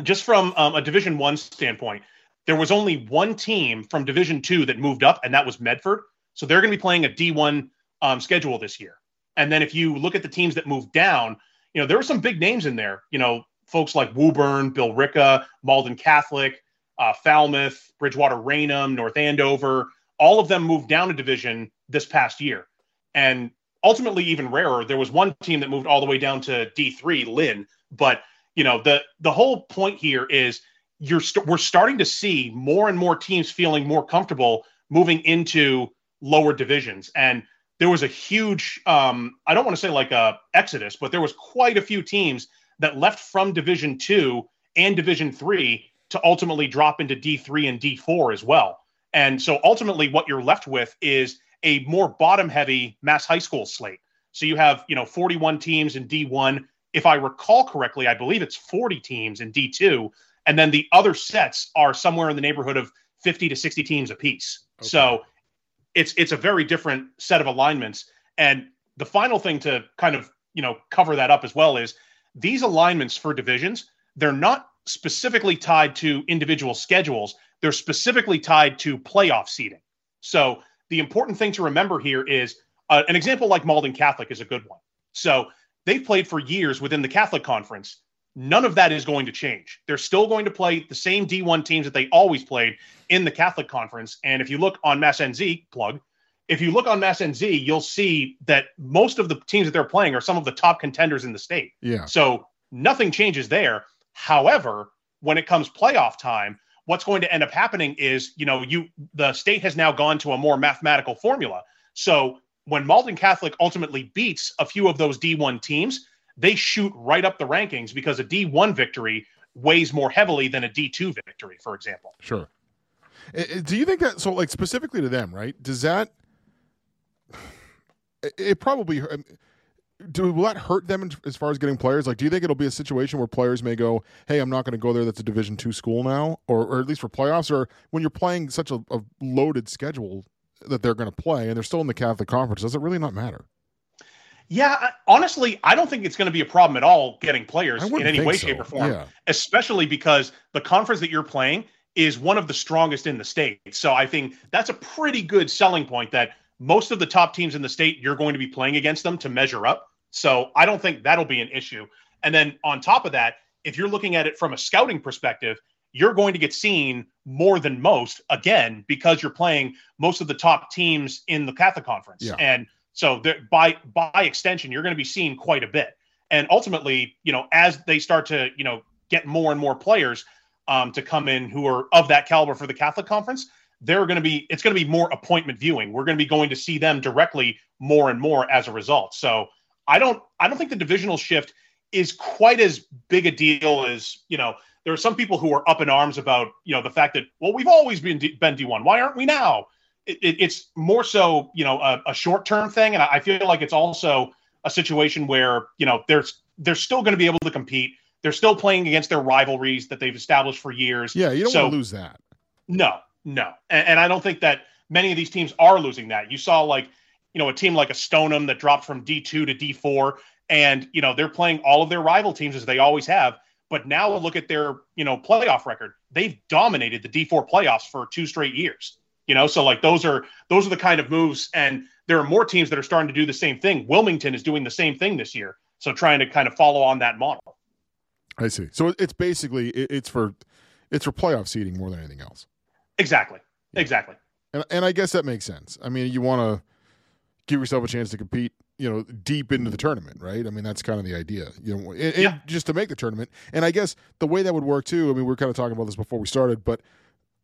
just from um, a Division One standpoint, there was only one team from Division Two that moved up, and that was Medford. So they're going to be playing a D1 um, schedule this year. And then if you look at the teams that moved down, you know there were some big names in there. You know, folks like Woburn, Bill Billerica, Malden Catholic, uh, Falmouth, Bridgewater Raynham, North Andover, all of them moved down a division this past year. And ultimately, even rarer, there was one team that moved all the way down to D3, Lynn. But you know, the the whole point here is you're st- we're starting to see more and more teams feeling more comfortable moving into lower divisions. And there was a huge, um, I don't want to say like a exodus, but there was quite a few teams that left from Division Two and Division Three to ultimately drop into D3 and D4 as well. And so ultimately, what you're left with is a more bottom heavy mass high school slate. So you have, you know, 41 teams in D1. If I recall correctly, I believe it's 40 teams in D2. And then the other sets are somewhere in the neighborhood of 50 to 60 teams apiece. Okay. So it's it's a very different set of alignments. And the final thing to kind of, you know, cover that up as well is these alignments for divisions, they're not specifically tied to individual schedules, they're specifically tied to playoff seeding. So the important thing to remember here is uh, an example like Malden Catholic is a good one. So they've played for years within the Catholic Conference. None of that is going to change. They're still going to play the same D1 teams that they always played in the Catholic Conference. And if you look on Mass NZ, plug, if you look on Mass NZ, you'll see that most of the teams that they're playing are some of the top contenders in the state. Yeah. So nothing changes there. However, when it comes playoff time, what's going to end up happening is, you know, you the state has now gone to a more mathematical formula. So when Malden Catholic ultimately beats a few of those D1 teams, they shoot right up the rankings because a D1 victory weighs more heavily than a D2 victory, for example. Sure. Do you think that so like specifically to them, right? Does that it probably um, do will that hurt them as far as getting players? Like, do you think it'll be a situation where players may go, "Hey, I'm not going to go there. That's a Division two school now," or, or at least for playoffs, or when you're playing such a, a loaded schedule that they're going to play and they're still in the Catholic Conference, does it really not matter? Yeah, honestly, I don't think it's going to be a problem at all getting players in any way, so. shape, or form. Yeah. Especially because the conference that you're playing is one of the strongest in the state. So I think that's a pretty good selling point that most of the top teams in the state, you're going to be playing against them to measure up. So I don't think that'll be an issue. And then on top of that, if you're looking at it from a scouting perspective, you're going to get seen more than most again because you're playing most of the top teams in the Catholic Conference. Yeah. And so by by extension, you're going to be seen quite a bit. And ultimately, you know, as they start to, you know, get more and more players um, to come in who are of that caliber for the Catholic Conference, they're going to be it's going to be more appointment viewing. We're going to be going to see them directly more and more as a result. So I don't I don't think the divisional shift is quite as big a deal as you know. There are some people who are up in arms about you know the fact that well we've always been D, been D one. Why aren't we now? It, it, it's more so you know a, a short term thing, and I feel like it's also a situation where you know there's they're still going to be able to compete. They're still playing against their rivalries that they've established for years. Yeah, you don't so, want to lose that. No, no, and, and I don't think that many of these teams are losing that. You saw like, you know, a team like a Stoneham that dropped from D2 to D4 and, you know, they're playing all of their rival teams as they always have. But now look at their, you know, playoff record. They've dominated the D4 playoffs for two straight years. You know, so like those are those are the kind of moves and there are more teams that are starting to do the same thing. Wilmington is doing the same thing this year. So trying to kind of follow on that model. I see. So it's basically it's for it's for playoff seeding more than anything else. Exactly. Yeah. Exactly. And and I guess that makes sense. I mean, you want to give yourself a chance to compete, you know, deep into the tournament, right? I mean, that's kind of the idea, you know, and, yeah. just to make the tournament. And I guess the way that would work too. I mean, we are kind of talking about this before we started, but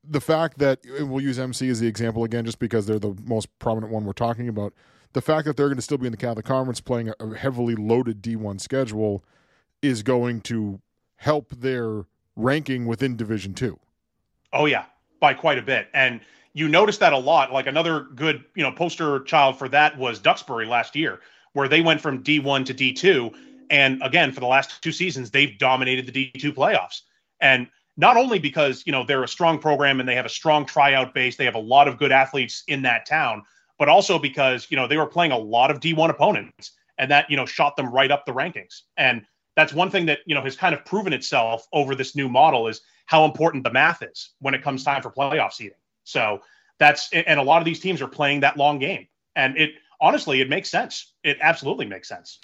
the fact that we'll use MC as the example again, just because they're the most prominent one we're talking about. The fact that they're going to still be in the Catholic Conference playing a heavily loaded D1 schedule is going to help their ranking within Division Two. Oh yeah, by quite a bit, and you notice that a lot. Like another good, you know, poster child for that was Duxbury last year, where they went from D1 to D2, and again for the last two seasons they've dominated the D2 playoffs, and not only because you know they're a strong program and they have a strong tryout base, they have a lot of good athletes in that town, but also because you know they were playing a lot of D1 opponents, and that you know shot them right up the rankings. And that's one thing that you know has kind of proven itself over this new model is how important the math is when it comes time for playoff seeding. So that's and a lot of these teams are playing that long game, and it honestly it makes sense. It absolutely makes sense.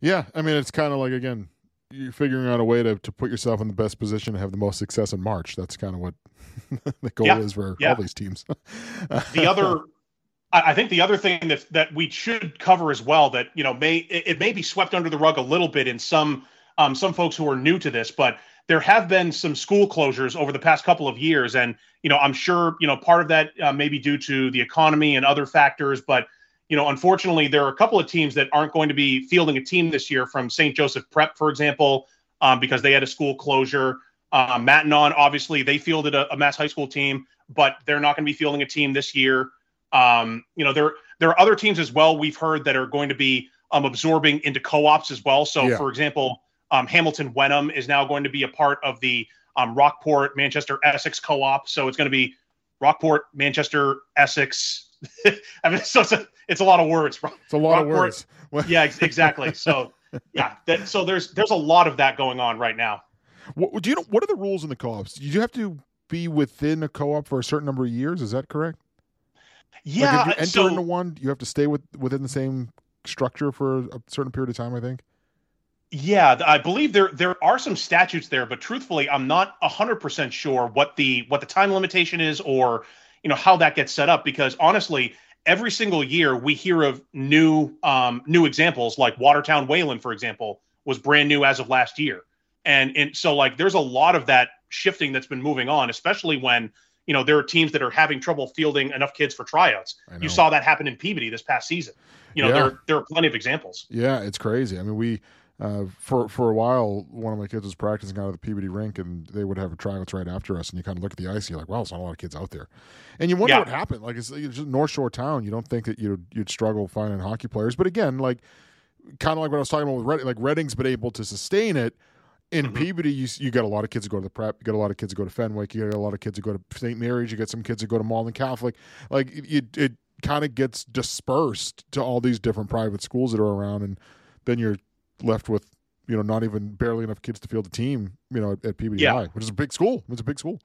Yeah, I mean it's kind of like again you're figuring out a way to, to put yourself in the best position to have the most success in March. That's kind of what the goal yeah, is for yeah. all these teams. the other, I think the other thing that that we should cover as well that you know may it may be swept under the rug a little bit in some um, some folks who are new to this, but there have been some school closures over the past couple of years, and you know I'm sure you know part of that uh, may be due to the economy and other factors, but you know, unfortunately, there are a couple of teams that aren't going to be fielding a team this year from St. Joseph Prep, for example, um, because they had a school closure. Uh, Matignon, obviously, they fielded a, a, Mass High School team, but they're not going to be fielding a team this year. Um, you know, there there are other teams as well. We've heard that are going to be um, absorbing into co-ops as well. So, yeah. for example, um, Hamilton Wenham is now going to be a part of the um, Rockport Manchester Essex co-op. So it's going to be Rockport Manchester Essex. I mean, so it's a, it's a lot of words. It's a lot Rockport, of words. yeah, exactly. So yeah, that, so there's there's a lot of that going on right now. What, do you know? What are the rules in the co-ops? Do you have to be within a co-op for a certain number of years? Is that correct? Yeah. Like if you enter so, into one, you have to stay with within the same structure for a certain period of time. I think. Yeah, I believe there there are some statutes there, but truthfully, I'm not hundred percent sure what the what the time limitation is or you know how that gets set up because honestly every single year we hear of new um, new examples like Watertown Wayland, for example, was brand new as of last year. And and so like there's a lot of that shifting that's been moving on, especially when you know there are teams that are having trouble fielding enough kids for tryouts. You saw that happen in Peabody this past season. You know, yeah. there there are plenty of examples. Yeah, it's crazy. I mean, we uh, for for a while, one of my kids was practicing out of the Peabody rink, and they would have a tryouts right after us. And you kind of look at the ice, and you're like, "Wow, there's not a lot of kids out there." And you wonder yeah. what happened. Like it's, it's just North Shore town. You don't think that you'd you'd struggle finding hockey players, but again, like kind of like what I was talking about with Reading, like Reading's been able to sustain it. In mm-hmm. Peabody, you you got a lot of kids who go to the prep. You got a lot of kids who go to Fenwick. You got a lot of kids who go to St. Mary's. You get some kids who go to Malden Catholic. Like it, it kind of gets dispersed to all these different private schools that are around, and then you're left with you know, not even barely enough kids to field a team, you know, at, at Peabody yeah. Which is a big school. It's a big school.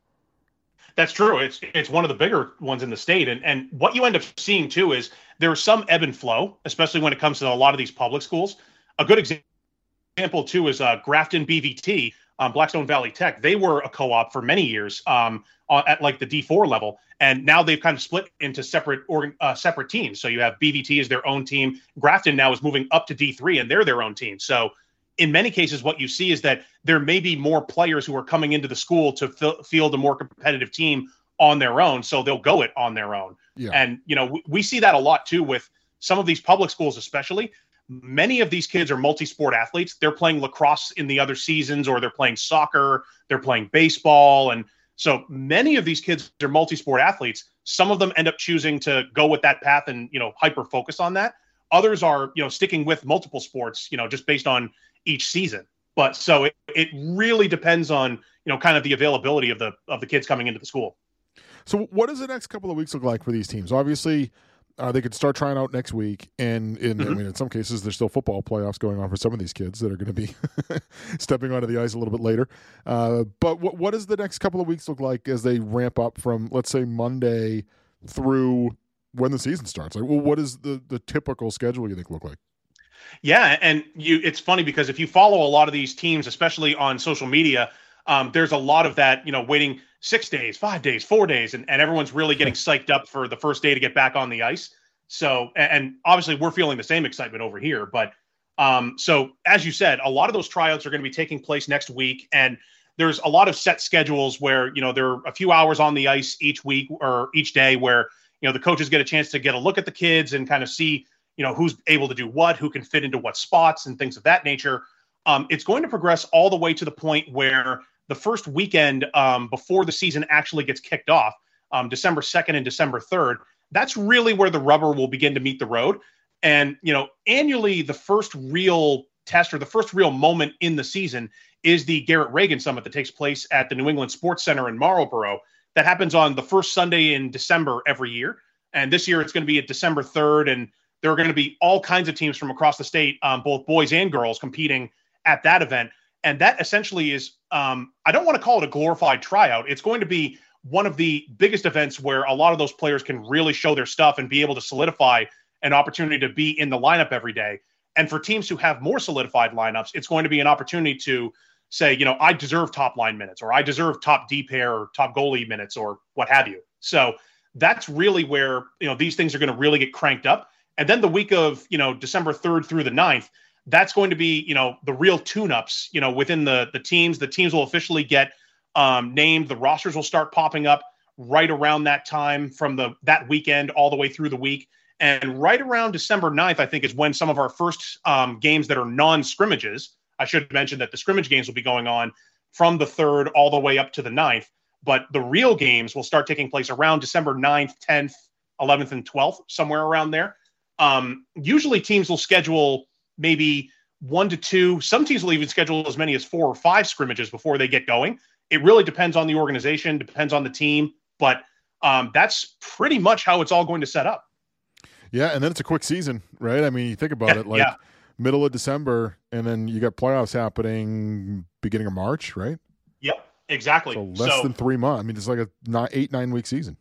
That's true. It's it's one of the bigger ones in the state, and and what you end up seeing too is there's some ebb and flow, especially when it comes to a lot of these public schools. A good example too is uh, Grafton BVT, um, Blackstone Valley Tech. They were a co-op for many years um, at like the D4 level, and now they've kind of split into separate organ, uh, separate teams. So you have BVT as their own team. Grafton now is moving up to D3, and they're their own team. So in many cases, what you see is that there may be more players who are coming into the school to f- field a more competitive team on their own, so they'll go it on their own. Yeah. And you know, we, we see that a lot too with some of these public schools, especially. Many of these kids are multi-sport athletes. They're playing lacrosse in the other seasons, or they're playing soccer, they're playing baseball, and so many of these kids are multi-sport athletes. Some of them end up choosing to go with that path and you know hyper focus on that. Others are you know sticking with multiple sports, you know, just based on each season. But so it, it really depends on you know kind of the availability of the of the kids coming into the school. So, what does the next couple of weeks look like for these teams? Obviously, uh, they could start trying out next week, and in mm-hmm. I mean, in some cases, there's still football playoffs going on for some of these kids that are going to be stepping onto the ice a little bit later. Uh, but what what does the next couple of weeks look like as they ramp up from, let's say, Monday through when the season starts? Like, well, what does the the typical schedule you think look like? Yeah, and you it's funny because if you follow a lot of these teams, especially on social media, um, there's a lot of that, you know, waiting six days, five days, four days, and, and everyone's really getting psyched up for the first day to get back on the ice. So, and obviously we're feeling the same excitement over here. But um, so as you said, a lot of those tryouts are going to be taking place next week, and there's a lot of set schedules where you know there are a few hours on the ice each week or each day where you know the coaches get a chance to get a look at the kids and kind of see you know who's able to do what, who can fit into what spots, and things of that nature. Um, it's going to progress all the way to the point where the first weekend um, before the season actually gets kicked off, um, December 2nd and December 3rd, that's really where the rubber will begin to meet the road. And, you know, annually, the first real test or the first real moment in the season is the Garrett Reagan Summit that takes place at the New England Sports Center in Marlborough. That happens on the first Sunday in December every year. And this year it's going to be at December 3rd. And there are going to be all kinds of teams from across the state, um, both boys and girls, competing at that event and that essentially is um, I don't want to call it a glorified tryout. It's going to be one of the biggest events where a lot of those players can really show their stuff and be able to solidify an opportunity to be in the lineup every day. And for teams who have more solidified lineups, it's going to be an opportunity to say, you know, I deserve top line minutes or I deserve top D pair or top goalie minutes or what have you. So that's really where, you know, these things are going to really get cranked up. And then the week of, you know, December 3rd through the 9th, that's going to be you know the real tune-ups you know within the the teams. The teams will officially get um, named. The rosters will start popping up right around that time from the that weekend all the way through the week. And right around december 9th i think is when some of our first um, games that are non-scrimmages i should mention that the scrimmage games will be going on from the 3rd all the way up to the 9th but the real games will start taking place around december 9th 10th 11th and 12th somewhere around there. Um, usually teams will schedule maybe one to two. Some teams will even schedule as many as four or five scrimmages before they get going. It really depends on the organization, depends on the team, but um, that's pretty much how it's all going to set up. Yeah, and then it's a quick season, right? I mean, you think about yeah, it, like yeah. middle of December, and then you got playoffs happening beginning of March, right? Yep, exactly. So less so, than three months. I mean, it's like a eight nine week season.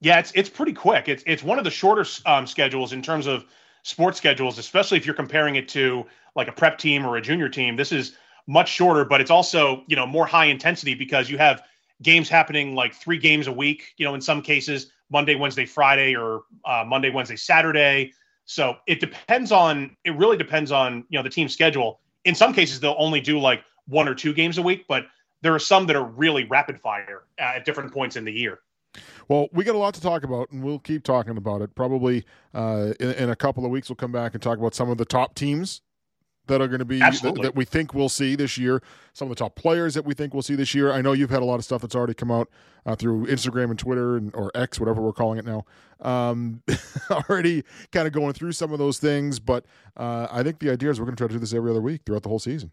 Yeah, it's it's pretty quick. It's it's one of the shorter um, schedules in terms of sports schedules, especially if you're comparing it to like a prep team or a junior team. This is much shorter, but it's also, you know, more high intensity because you have games happening like three games a week, you know, in some cases, Monday, Wednesday, Friday, or uh, Monday, Wednesday, Saturday. So it depends on, it really depends on, you know, the team schedule. In some cases, they'll only do like one or two games a week, but there are some that are really rapid fire at different points in the year. Well, we got a lot to talk about, and we'll keep talking about it. Probably uh, in, in, a couple of weeks, we'll come back and talk about some of the top teams that are going to be th- that we think we'll see this year. Some of the top players that we think we'll see this year. I know you've had a lot of stuff that's already come out uh, through Instagram and Twitter and or X, whatever we're calling it now. Um, already kind of going through some of those things, but uh, I think the idea is we're going to try to do this every other week throughout the whole season.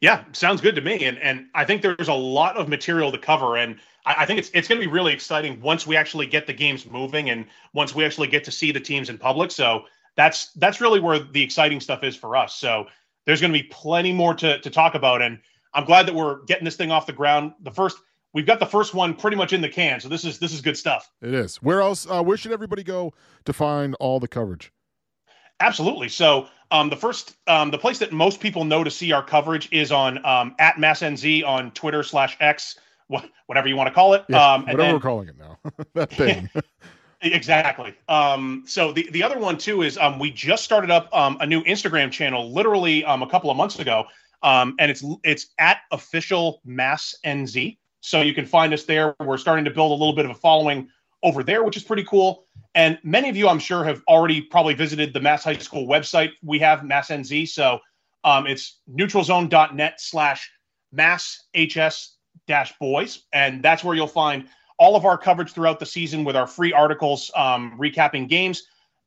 Yeah, sounds good to me. And and I think there's a lot of material to cover. And I, I think it's it's going to be really exciting once we actually get the games moving and once we actually get to see the teams in public. So that's that's really where the exciting stuff is for us. So there's going to be plenty more to to talk about. And I'm glad that we're getting this thing off the ground. The first we've got the first one pretty much in the can. So this is this is good stuff. It is. Where else? Uh, where should everybody go to find all the coverage? Absolutely. So um, the first, um, the place that most people know to see our coverage is on um, at MassNZ on Twitter slash X, whatever you want to call it. Yeah, um, whatever then, we're calling it now. that thing. exactly. Um, so the the other one too is um, we just started up um, a new Instagram channel, literally um, a couple of months ago, um, and it's it's at official Mass NZ. So you can find us there. We're starting to build a little bit of a following over there, which is pretty cool. And many of you, I'm sure, have already probably visited the Mass High School website. We have Mass NZ. So um, it's neutralzone.net slash mass HS dash boys. And that's where you'll find all of our coverage throughout the season with our free articles um, recapping games.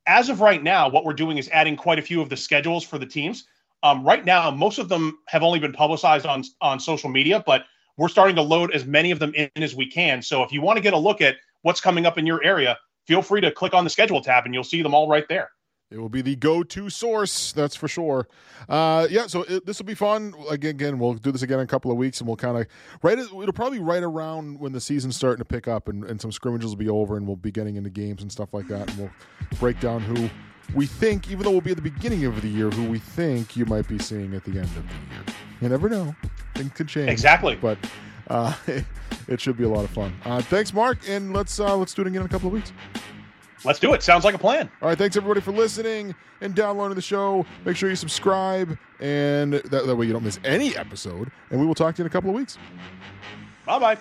As of right now, what we're doing is adding quite a few of the schedules for the teams. Um, right now, most of them have only been publicized on on social media, but we're starting to load as many of them in as we can. So if you want to get a look at what's coming up in your area, feel free to click on the schedule tab and you'll see them all right there. It will be the go-to source, that's for sure. Uh, yeah, so it, this will be fun. Again, again, we'll do this again in a couple of weeks, and we'll kind of right. It'll probably right around when the season's starting to pick up, and, and some scrimmages will be over, and we'll be getting into games and stuff like that, and we'll break down who we think, even though we'll be at the beginning of the year, who we think you might be seeing at the end of the year. You never know; things could change. Exactly, but uh, it should be a lot of fun. Uh, thanks, Mark, and let's uh, let's do it again in a couple of weeks. Let's do it. Sounds like a plan. All right. Thanks, everybody, for listening and downloading the show. Make sure you subscribe, and that, that way you don't miss any episode. And we will talk to you in a couple of weeks. Bye bye.